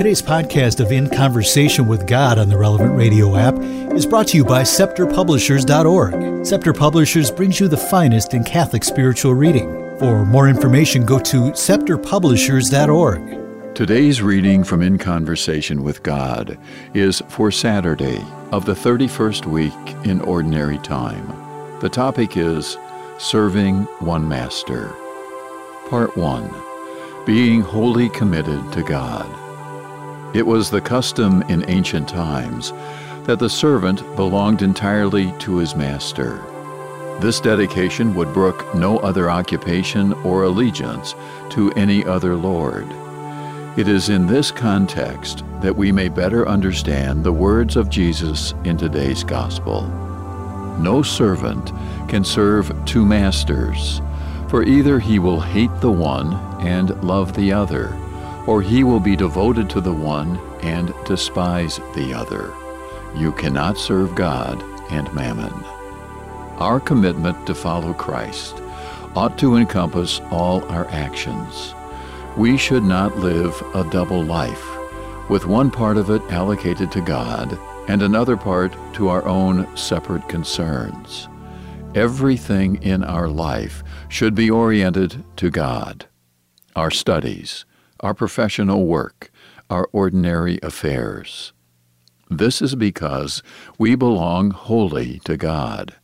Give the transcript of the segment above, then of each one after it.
Today's podcast of In Conversation with God on the Relevant Radio app is brought to you by ScepterPublishers.org. Scepter Publishers brings you the finest in Catholic spiritual reading. For more information, go to ScepterPublishers.org. Today's reading from In Conversation with God is for Saturday of the 31st week in Ordinary Time. The topic is Serving One Master. Part 1 Being Wholly Committed to God. It was the custom in ancient times that the servant belonged entirely to his master. This dedication would brook no other occupation or allegiance to any other lord. It is in this context that we may better understand the words of Jesus in today's gospel. No servant can serve two masters, for either he will hate the one and love the other or he will be devoted to the one and despise the other. You cannot serve God and mammon. Our commitment to follow Christ ought to encompass all our actions. We should not live a double life, with one part of it allocated to God and another part to our own separate concerns. Everything in our life should be oriented to God. Our studies, our professional work, our ordinary affairs. This is because we belong wholly to God.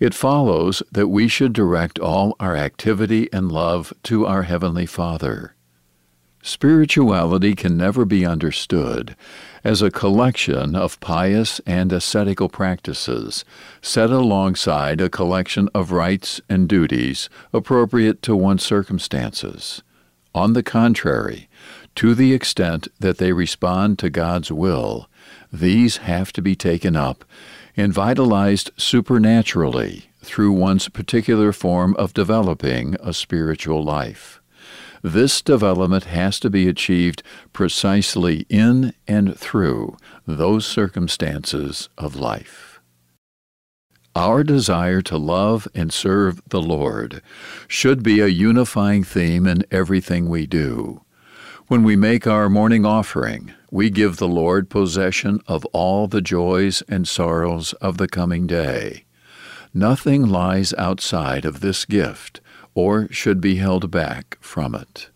It follows that we should direct all our activity and love to our Heavenly Father. Spirituality can never be understood as a collection of pious and ascetical practices set alongside a collection of rights and duties appropriate to one's circumstances. On the contrary, to the extent that they respond to God's will, these have to be taken up and vitalized supernaturally through one's particular form of developing a spiritual life. This development has to be achieved precisely in and through those circumstances of life. Our desire to love and serve the Lord should be a unifying theme in everything we do. When we make our morning offering, we give the Lord possession of all the joys and sorrows of the coming day. Nothing lies outside of this gift or should be held back from it.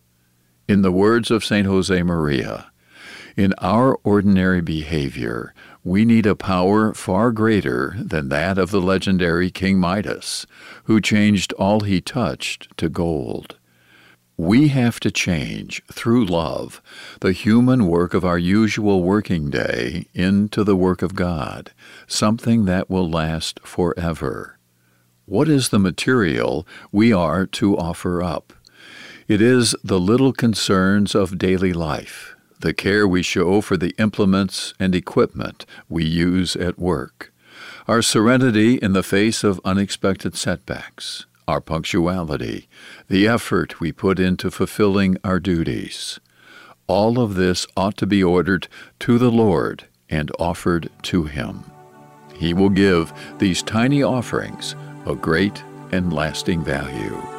In the words of St. Jose Maria, in our ordinary behavior, we need a power far greater than that of the legendary King Midas, who changed all he touched to gold. We have to change, through love, the human work of our usual working day into the work of God, something that will last forever. What is the material we are to offer up? It is the little concerns of daily life the care we show for the implements and equipment we use at work, our serenity in the face of unexpected setbacks, our punctuality, the effort we put into fulfilling our duties. All of this ought to be ordered to the Lord and offered to Him. He will give these tiny offerings a great and lasting value.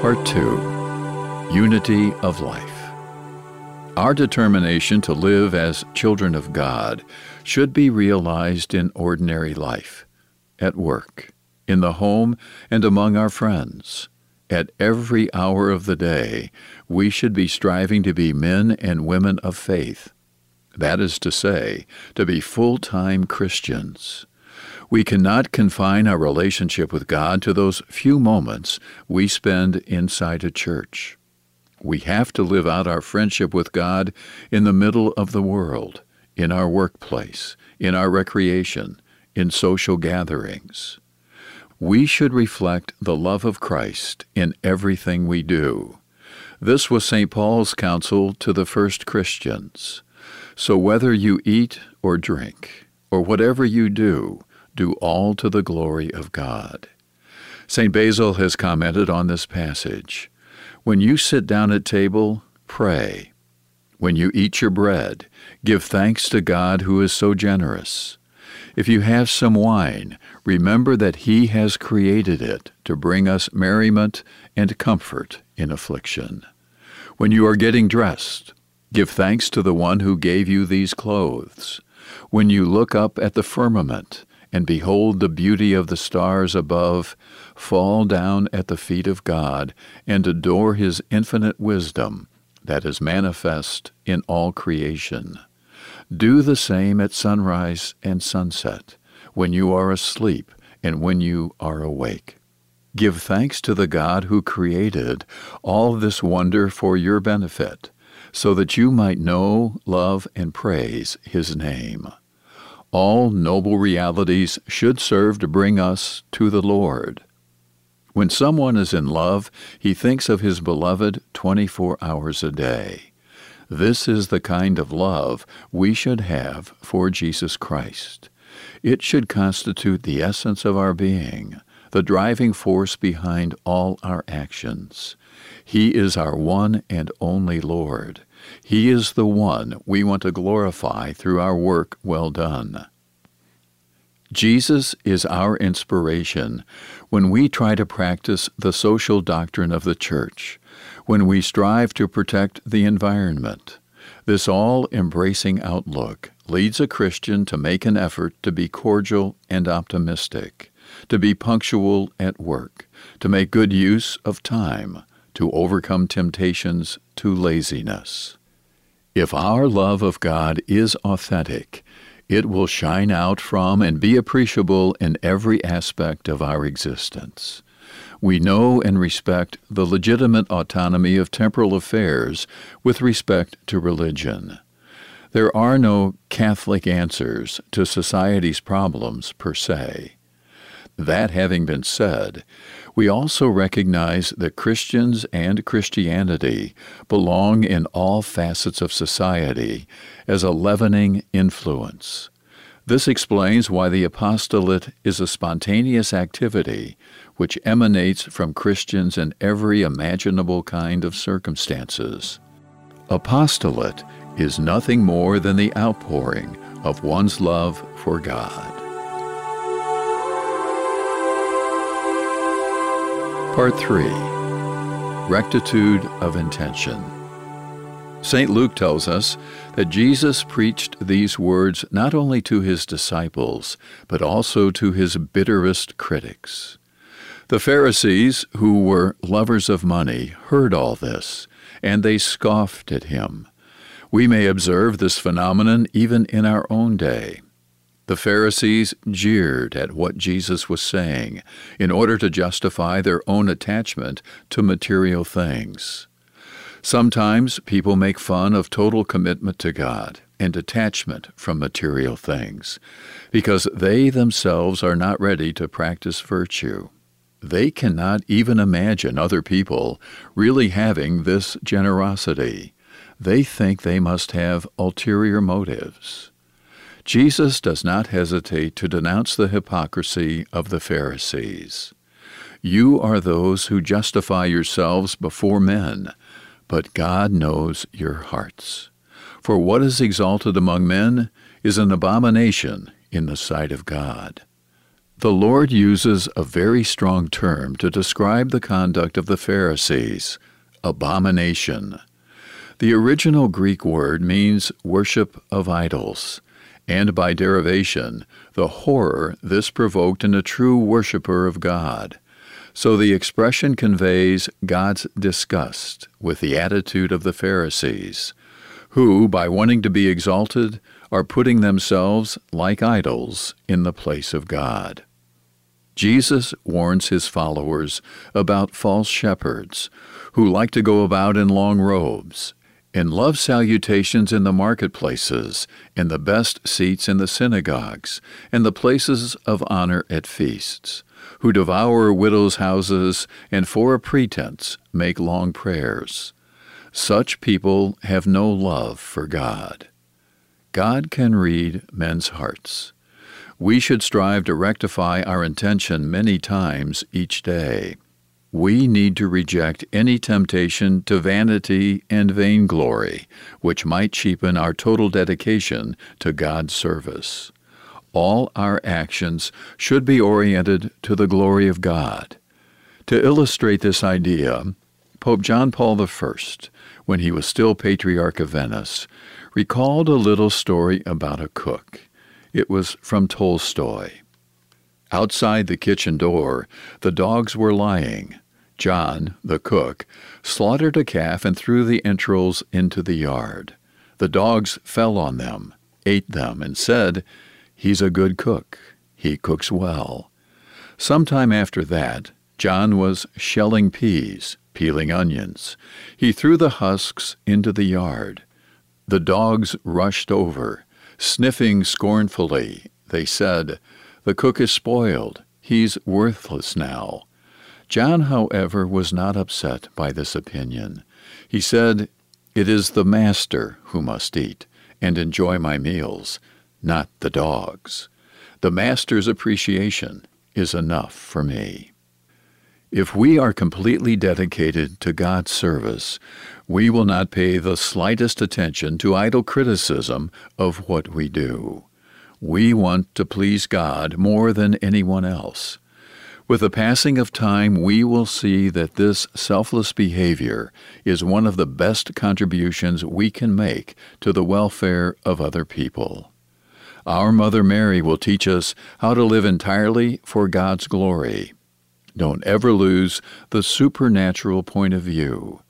Part 2 Unity of Life. Our determination to live as children of God should be realized in ordinary life, at work, in the home, and among our friends. At every hour of the day, we should be striving to be men and women of faith. That is to say, to be full time Christians. We cannot confine our relationship with God to those few moments we spend inside a church. We have to live out our friendship with God in the middle of the world, in our workplace, in our recreation, in social gatherings. We should reflect the love of Christ in everything we do. This was St. Paul's counsel to the first Christians. So whether you eat or drink, or whatever you do, do all to the glory of God. St. Basil has commented on this passage. When you sit down at table, pray. When you eat your bread, give thanks to God who is so generous. If you have some wine, remember that He has created it to bring us merriment and comfort in affliction. When you are getting dressed, give thanks to the one who gave you these clothes. When you look up at the firmament and behold the beauty of the stars above, fall down at the feet of God and adore his infinite wisdom that is manifest in all creation. Do the same at sunrise and sunset, when you are asleep and when you are awake. Give thanks to the God who created all this wonder for your benefit, so that you might know, love, and praise His name. All noble realities should serve to bring us to the Lord. When someone is in love, he thinks of his beloved 24 hours a day. This is the kind of love we should have for Jesus Christ. It should constitute the essence of our being, the driving force behind all our actions. He is our one and only Lord. He is the one we want to glorify through our work well done. Jesus is our inspiration when we try to practice the social doctrine of the Church, when we strive to protect the environment. This all embracing outlook leads a Christian to make an effort to be cordial and optimistic, to be punctual at work, to make good use of time, to overcome temptations to laziness. If our love of God is authentic, it will shine out from and be appreciable in every aspect of our existence. We know and respect the legitimate autonomy of temporal affairs with respect to religion. There are no Catholic answers to society's problems per se. That having been said, we also recognize that Christians and Christianity belong in all facets of society as a leavening influence. This explains why the apostolate is a spontaneous activity which emanates from Christians in every imaginable kind of circumstances. Apostolate is nothing more than the outpouring of one's love for God. Part 3 Rectitude of Intention. St. Luke tells us that Jesus preached these words not only to his disciples, but also to his bitterest critics. The Pharisees, who were lovers of money, heard all this, and they scoffed at him. We may observe this phenomenon even in our own day. The Pharisees jeered at what Jesus was saying in order to justify their own attachment to material things. Sometimes people make fun of total commitment to God and detachment from material things because they themselves are not ready to practice virtue. They cannot even imagine other people really having this generosity. They think they must have ulterior motives. Jesus does not hesitate to denounce the hypocrisy of the Pharisees. You are those who justify yourselves before men, but God knows your hearts. For what is exalted among men is an abomination in the sight of God. The Lord uses a very strong term to describe the conduct of the Pharisees abomination. The original Greek word means worship of idols and by derivation, the horror this provoked in a true worshipper of God. So the expression conveys God's disgust with the attitude of the Pharisees, who, by wanting to be exalted, are putting themselves, like idols, in the place of God. Jesus warns his followers about false shepherds who like to go about in long robes in love salutations in the marketplaces, in the best seats in the synagogues, in the places of honor at feasts, who devour widows' houses, and for a pretense make long prayers. Such people have no love for God. God can read men's hearts. We should strive to rectify our intention many times each day. We need to reject any temptation to vanity and vainglory, which might cheapen our total dedication to God's service. All our actions should be oriented to the glory of God. To illustrate this idea, Pope John Paul I, when he was still Patriarch of Venice, recalled a little story about a cook. It was from Tolstoy. Outside the kitchen door, the dogs were lying. John, the cook, slaughtered a calf and threw the entrails into the yard. The dogs fell on them, ate them, and said, He's a good cook. He cooks well. Some time after that, John was shelling peas, peeling onions. He threw the husks into the yard. The dogs rushed over. Sniffing scornfully, they said, The cook is spoiled. He's worthless now. John, however, was not upset by this opinion. He said, It is the master who must eat and enjoy my meals, not the dogs. The master's appreciation is enough for me. If we are completely dedicated to God's service, we will not pay the slightest attention to idle criticism of what we do. We want to please God more than anyone else. With the passing of time, we will see that this selfless behavior is one of the best contributions we can make to the welfare of other people. Our Mother Mary will teach us how to live entirely for God's glory. Don't ever lose the supernatural point of view.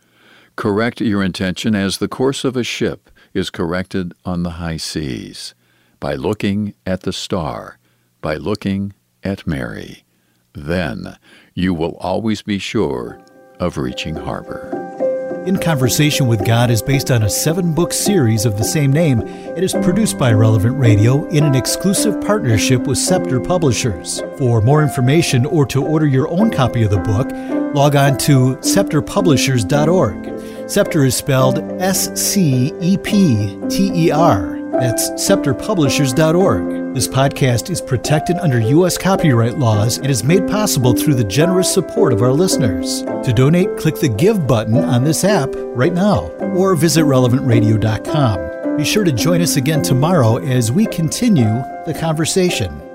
Correct your intention as the course of a ship is corrected on the high seas by looking at the star, by looking at Mary. Then you will always be sure of reaching harbor. In Conversation with God is based on a seven book series of the same name. It is produced by Relevant Radio in an exclusive partnership with Scepter Publishers. For more information or to order your own copy of the book, log on to scepterpublishers.org. Scepter is spelled S C E P T E R. That's scepterpublishers.org. This podcast is protected under U.S. copyright laws and is made possible through the generous support of our listeners. To donate, click the Give button on this app right now or visit relevantradio.com. Be sure to join us again tomorrow as we continue the conversation.